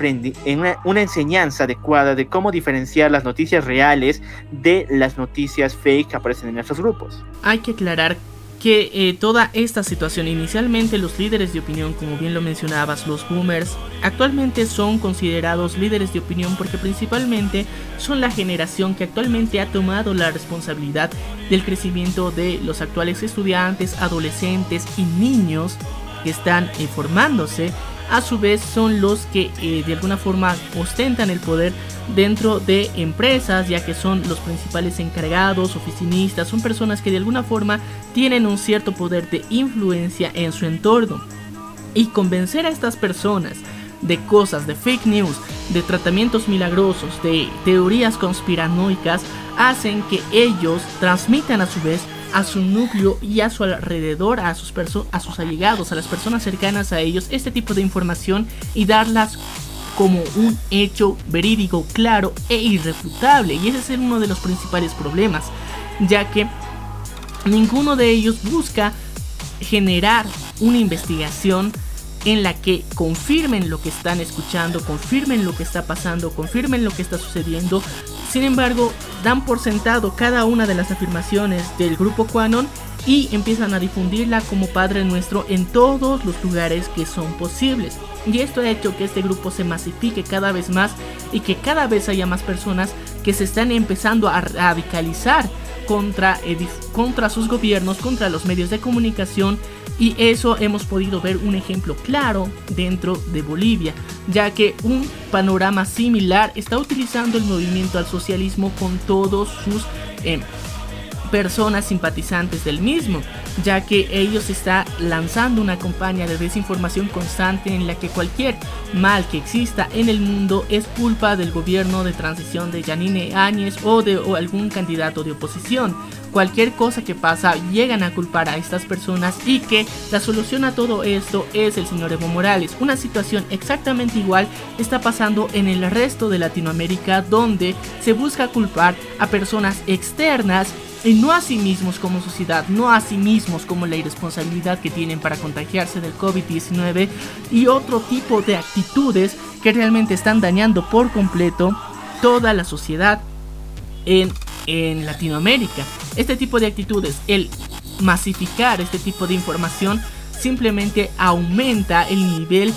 una, una, enseñanza adecuada de cómo diferenciar las noticias reales de las noticias fake que aparecen en nuestros grupos. Hay que aclarar que eh, toda esta situación inicialmente los líderes de opinión, como bien lo mencionabas, los boomers, actualmente son considerados líderes de opinión porque principalmente son la generación que actualmente ha tomado la responsabilidad del crecimiento de los actuales estudiantes, adolescentes y niños que están formándose a su vez son los que eh, de alguna forma ostentan el poder dentro de empresas, ya que son los principales encargados, oficinistas, son personas que de alguna forma tienen un cierto poder de influencia en su entorno. Y convencer a estas personas de cosas, de fake news, de tratamientos milagrosos, de teorías conspiranoicas, hacen que ellos transmitan a su vez a su núcleo y a su alrededor, a sus, a sus allegados, a las personas cercanas a ellos, este tipo de información y darlas como un hecho verídico, claro e irrefutable. Y ese es uno de los principales problemas, ya que ninguno de ellos busca generar una investigación en la que confirmen lo que están escuchando, confirmen lo que está pasando, confirmen lo que está sucediendo. Sin embargo, dan por sentado cada una de las afirmaciones del grupo Quanon y empiezan a difundirla como Padre Nuestro en todos los lugares que son posibles. Y esto ha hecho que este grupo se masifique cada vez más y que cada vez haya más personas que se están empezando a radicalizar contra, contra sus gobiernos, contra los medios de comunicación y eso hemos podido ver un ejemplo claro dentro de Bolivia, ya que un panorama similar está utilizando el movimiento al socialismo con todos sus eh, personas simpatizantes del mismo, ya que ellos está lanzando una campaña de desinformación constante en la que cualquier mal que exista en el mundo es culpa del gobierno de transición de Yanine Áñez o de algún candidato de oposición. Cualquier cosa que pasa llegan a culpar a estas personas y que la solución a todo esto es el señor Evo Morales. Una situación exactamente igual está pasando en el resto de Latinoamérica donde se busca culpar a personas externas y no a sí mismos como sociedad, no a sí mismos como la irresponsabilidad que tienen para contagiarse del COVID-19 y otro tipo de actitudes que realmente están dañando por completo toda la sociedad en, en Latinoamérica. Este tipo de actitudes, el masificar este tipo de información, simplemente aumenta el nivel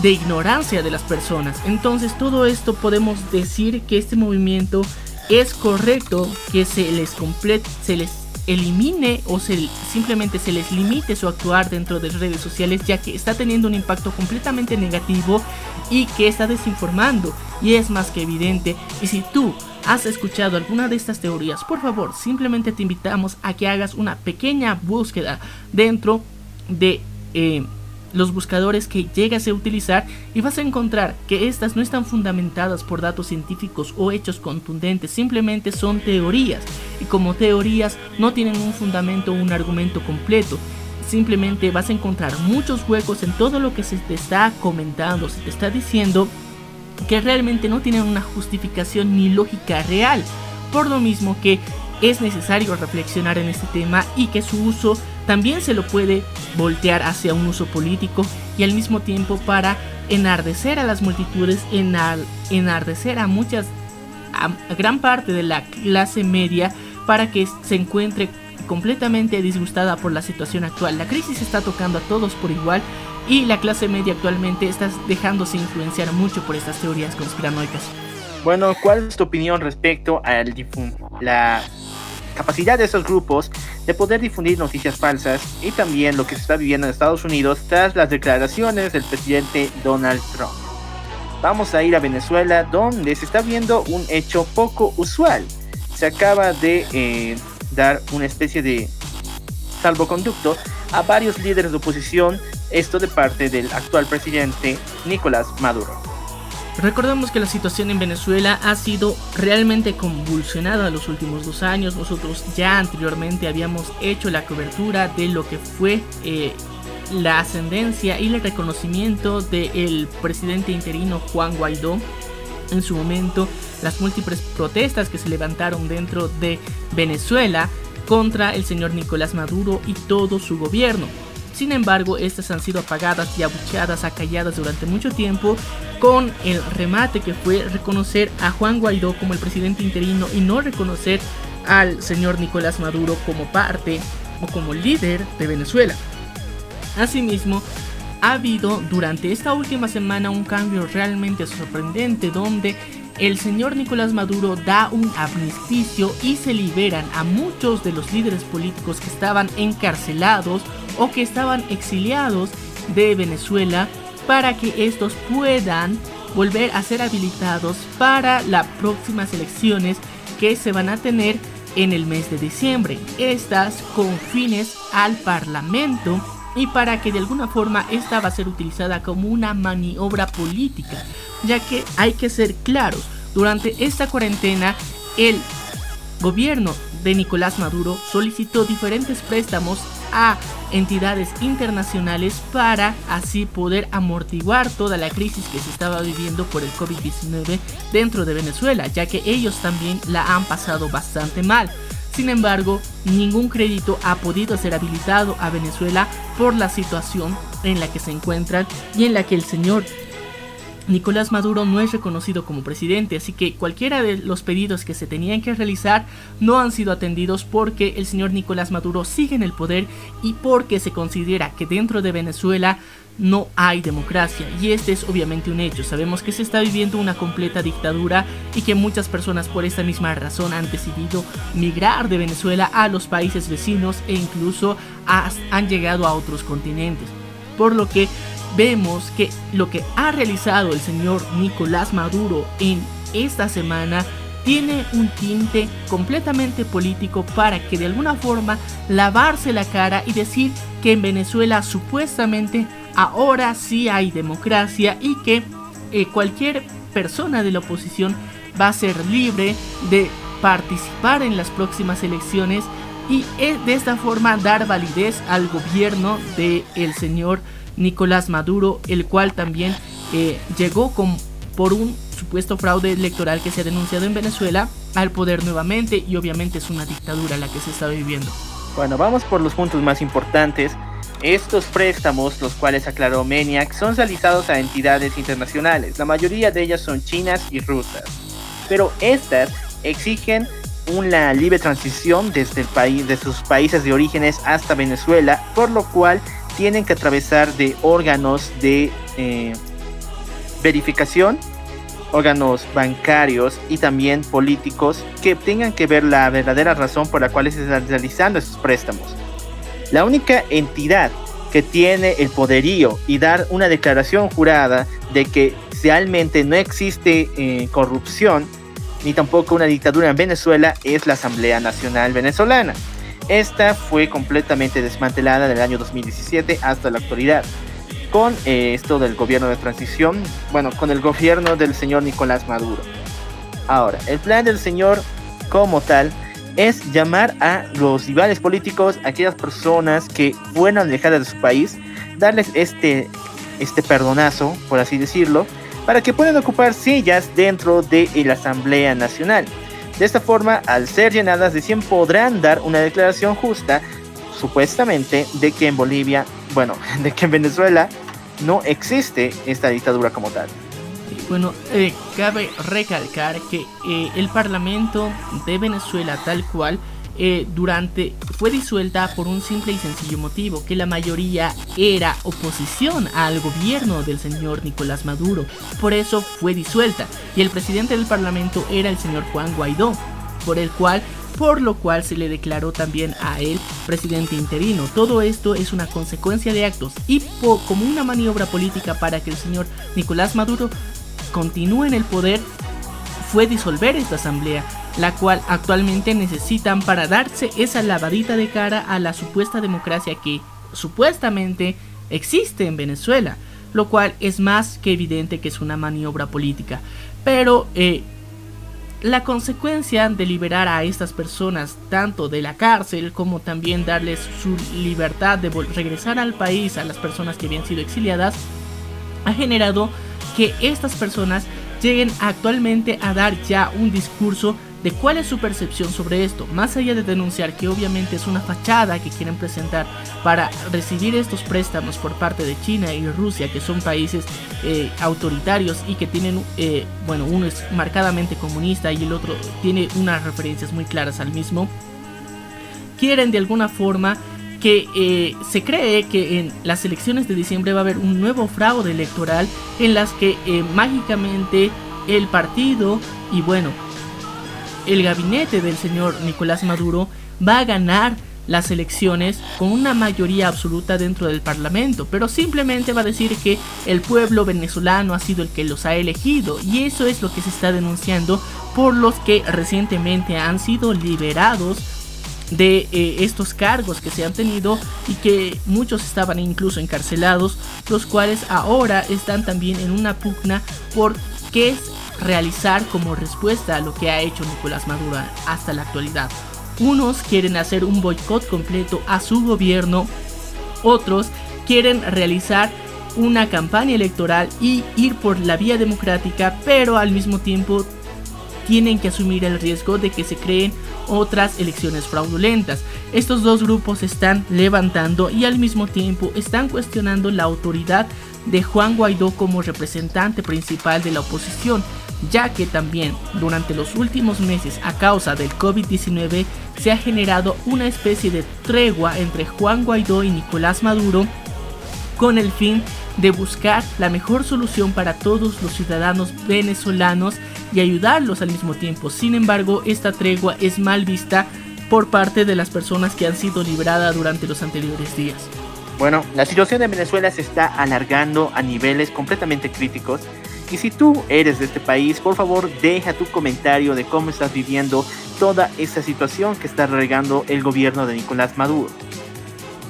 de ignorancia de las personas. Entonces todo esto podemos decir que este movimiento es correcto que se les complete, se les elimine o se, simplemente se les limite su actuar dentro de redes sociales ya que está teniendo un impacto completamente negativo y que está desinformando y es más que evidente y si tú has escuchado alguna de estas teorías por favor simplemente te invitamos a que hagas una pequeña búsqueda dentro de eh, los buscadores que llegas a utilizar y vas a encontrar que estas no están fundamentadas por datos científicos o hechos contundentes, simplemente son teorías y como teorías no tienen un fundamento o un argumento completo. Simplemente vas a encontrar muchos huecos en todo lo que se te está comentando, se te está diciendo que realmente no tienen una justificación ni lógica real. Por lo mismo que es necesario reflexionar en este tema y que su uso también se lo puede voltear hacia un uso político y al mismo tiempo para enardecer a las multitudes, enardecer a muchas, a gran parte de la clase media para que se encuentre completamente disgustada por la situación actual. La crisis está tocando a todos por igual y la clase media actualmente está dejándose influenciar mucho por estas teorías conspiranoicas. Bueno, ¿cuál es tu opinión respecto a la capacidad de estos grupos de poder difundir noticias falsas y también lo que se está viviendo en Estados Unidos tras las declaraciones del presidente Donald Trump. vamos a ir a Venezuela donde se está viendo un hecho poco usual. Se acaba de eh, dar una especie de salvoconducto a varios líderes de oposición, esto de parte del actual presidente Nicolás Maduro. Recordemos que la situación en Venezuela ha sido realmente convulsionada en los últimos dos años. Nosotros ya anteriormente habíamos hecho la cobertura de lo que fue eh, la ascendencia y el reconocimiento del presidente interino Juan Guaidó. En su momento, las múltiples protestas que se levantaron dentro de Venezuela contra el señor Nicolás Maduro y todo su gobierno. Sin embargo, estas han sido apagadas y abucheadas, acalladas durante mucho tiempo, con el remate que fue reconocer a Juan Guaidó como el presidente interino y no reconocer al señor Nicolás Maduro como parte o como líder de Venezuela. Asimismo, ha habido durante esta última semana un cambio realmente sorprendente donde el señor Nicolás Maduro da un amnisticio y se liberan a muchos de los líderes políticos que estaban encarcelados o que estaban exiliados de Venezuela para que estos puedan volver a ser habilitados para las próximas elecciones que se van a tener en el mes de diciembre. Estas con fines al Parlamento y para que de alguna forma esta va a ser utilizada como una maniobra política, ya que hay que ser claros, durante esta cuarentena el gobierno de Nicolás Maduro solicitó diferentes préstamos a entidades internacionales para así poder amortiguar toda la crisis que se estaba viviendo por el COVID-19 dentro de Venezuela, ya que ellos también la han pasado bastante mal. Sin embargo, ningún crédito ha podido ser habilitado a Venezuela por la situación en la que se encuentran y en la que el señor Nicolás Maduro no es reconocido como presidente, así que cualquiera de los pedidos que se tenían que realizar no han sido atendidos porque el señor Nicolás Maduro sigue en el poder y porque se considera que dentro de Venezuela no hay democracia y este es obviamente un hecho. Sabemos que se está viviendo una completa dictadura y que muchas personas por esta misma razón han decidido migrar de Venezuela a los países vecinos e incluso han llegado a otros continentes. Por lo que vemos que lo que ha realizado el señor Nicolás Maduro en esta semana tiene un tinte completamente político para que de alguna forma lavarse la cara y decir que en Venezuela supuestamente ahora sí hay democracia y que eh, cualquier persona de la oposición va a ser libre de participar en las próximas elecciones y eh, de esta forma dar validez al gobierno del el señor Nicolás Maduro, el cual también eh, llegó con, por un supuesto fraude electoral que se ha denunciado en Venezuela al poder nuevamente y obviamente es una dictadura la que se está viviendo. Bueno, vamos por los puntos más importantes. Estos préstamos, los cuales aclaró Meniac, son realizados a entidades internacionales. La mayoría de ellas son chinas y rusas. Pero estas exigen una libre transición desde el país, de sus países de orígenes hasta Venezuela, por lo cual tienen que atravesar de órganos de eh, verificación, órganos bancarios y también políticos que tengan que ver la verdadera razón por la cual se están realizando esos préstamos. La única entidad que tiene el poderío y dar una declaración jurada de que realmente no existe eh, corrupción ni tampoco una dictadura en Venezuela es la Asamblea Nacional Venezolana. Esta fue completamente desmantelada en el año 2017 hasta la actualidad. Con eh, esto del gobierno de transición, bueno, con el gobierno del señor Nicolás Maduro. Ahora, el plan del señor como tal es llamar a los rivales políticos, aquellas personas que fueron alejadas de su país, darles este, este perdonazo, por así decirlo, para que puedan ocupar sillas dentro de la Asamblea Nacional. De esta forma, al ser llenadas de 100 podrán dar una declaración justa, supuestamente, de que en Bolivia, bueno, de que en Venezuela no existe esta dictadura como tal. Bueno, eh, cabe recalcar que eh, el Parlamento de Venezuela tal cual eh, durante fue disuelta por un simple y sencillo motivo, que la mayoría era oposición al gobierno del señor Nicolás Maduro. Por eso fue disuelta y el presidente del parlamento era el señor Juan Guaidó, por el cual por lo cual se le declaró también a él presidente interino. Todo esto es una consecuencia de actos y como una maniobra política para que el señor Nicolás Maduro continúe en el poder fue disolver esta asamblea, la cual actualmente necesitan para darse esa lavadita de cara a la supuesta democracia que supuestamente existe en Venezuela, lo cual es más que evidente que es una maniobra política. Pero eh, la consecuencia de liberar a estas personas tanto de la cárcel como también darles su libertad de regresar al país a las personas que habían sido exiliadas ha generado que estas personas lleguen actualmente a dar ya un discurso de cuál es su percepción sobre esto, más allá de denunciar que obviamente es una fachada que quieren presentar para recibir estos préstamos por parte de China y Rusia, que son países eh, autoritarios y que tienen, eh, bueno, uno es marcadamente comunista y el otro tiene unas referencias muy claras al mismo, quieren de alguna forma que eh, se cree que en las elecciones de diciembre va a haber un nuevo fraude electoral en las que mágicamente el partido y bueno el gabinete del señor Nicolás Maduro va a ganar las elecciones con una mayoría absoluta dentro del Parlamento, pero simplemente va a decir que el pueblo venezolano ha sido el que los ha elegido y eso es lo que se está denunciando por los que recientemente han sido liberados de eh, estos cargos que se han tenido y que muchos estaban incluso encarcelados, los cuales ahora están también en una pugna por qué realizar como respuesta a lo que ha hecho Nicolás Maduro hasta la actualidad. Unos quieren hacer un boicot completo a su gobierno, otros quieren realizar una campaña electoral y ir por la vía democrática, pero al mismo tiempo tienen que asumir el riesgo de que se creen otras elecciones fraudulentas. Estos dos grupos están levantando y al mismo tiempo están cuestionando la autoridad de Juan Guaidó como representante principal de la oposición, ya que también durante los últimos meses a causa del COVID-19 se ha generado una especie de tregua entre Juan Guaidó y Nicolás Maduro con el fin de buscar la mejor solución para todos los ciudadanos venezolanos y ayudarlos al mismo tiempo. Sin embargo, esta tregua es mal vista por parte de las personas que han sido libradas durante los anteriores días. Bueno, la situación en Venezuela se está alargando a niveles completamente críticos y si tú eres de este país, por favor deja tu comentario de cómo estás viviendo toda esta situación que está regando el gobierno de Nicolás Maduro.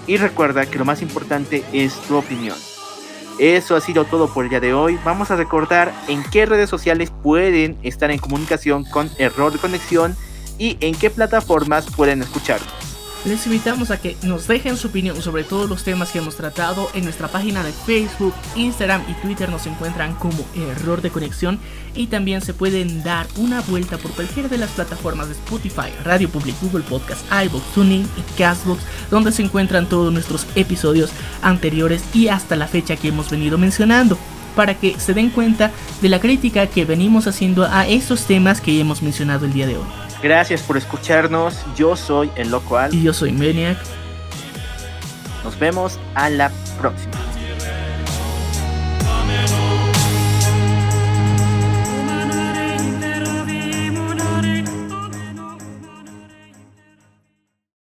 Y recuerda que lo más importante es tu opinión. Eso ha sido todo por el día de hoy. Vamos a recordar en qué redes sociales pueden estar en comunicación con error de conexión y en qué plataformas pueden escucharnos les invitamos a que nos dejen su opinión sobre todos los temas que hemos tratado en nuestra página de Facebook, Instagram y Twitter nos encuentran como error de conexión y también se pueden dar una vuelta por cualquiera de las plataformas de Spotify, Radio Public, Google Podcast, iVoox, Tuning y Castbox donde se encuentran todos nuestros episodios anteriores y hasta la fecha que hemos venido mencionando para que se den cuenta de la crítica que venimos haciendo a estos temas que hemos mencionado el día de hoy. Gracias por escucharnos. Yo soy el Loco Al. Y yo soy Maniac. Nos vemos a la próxima.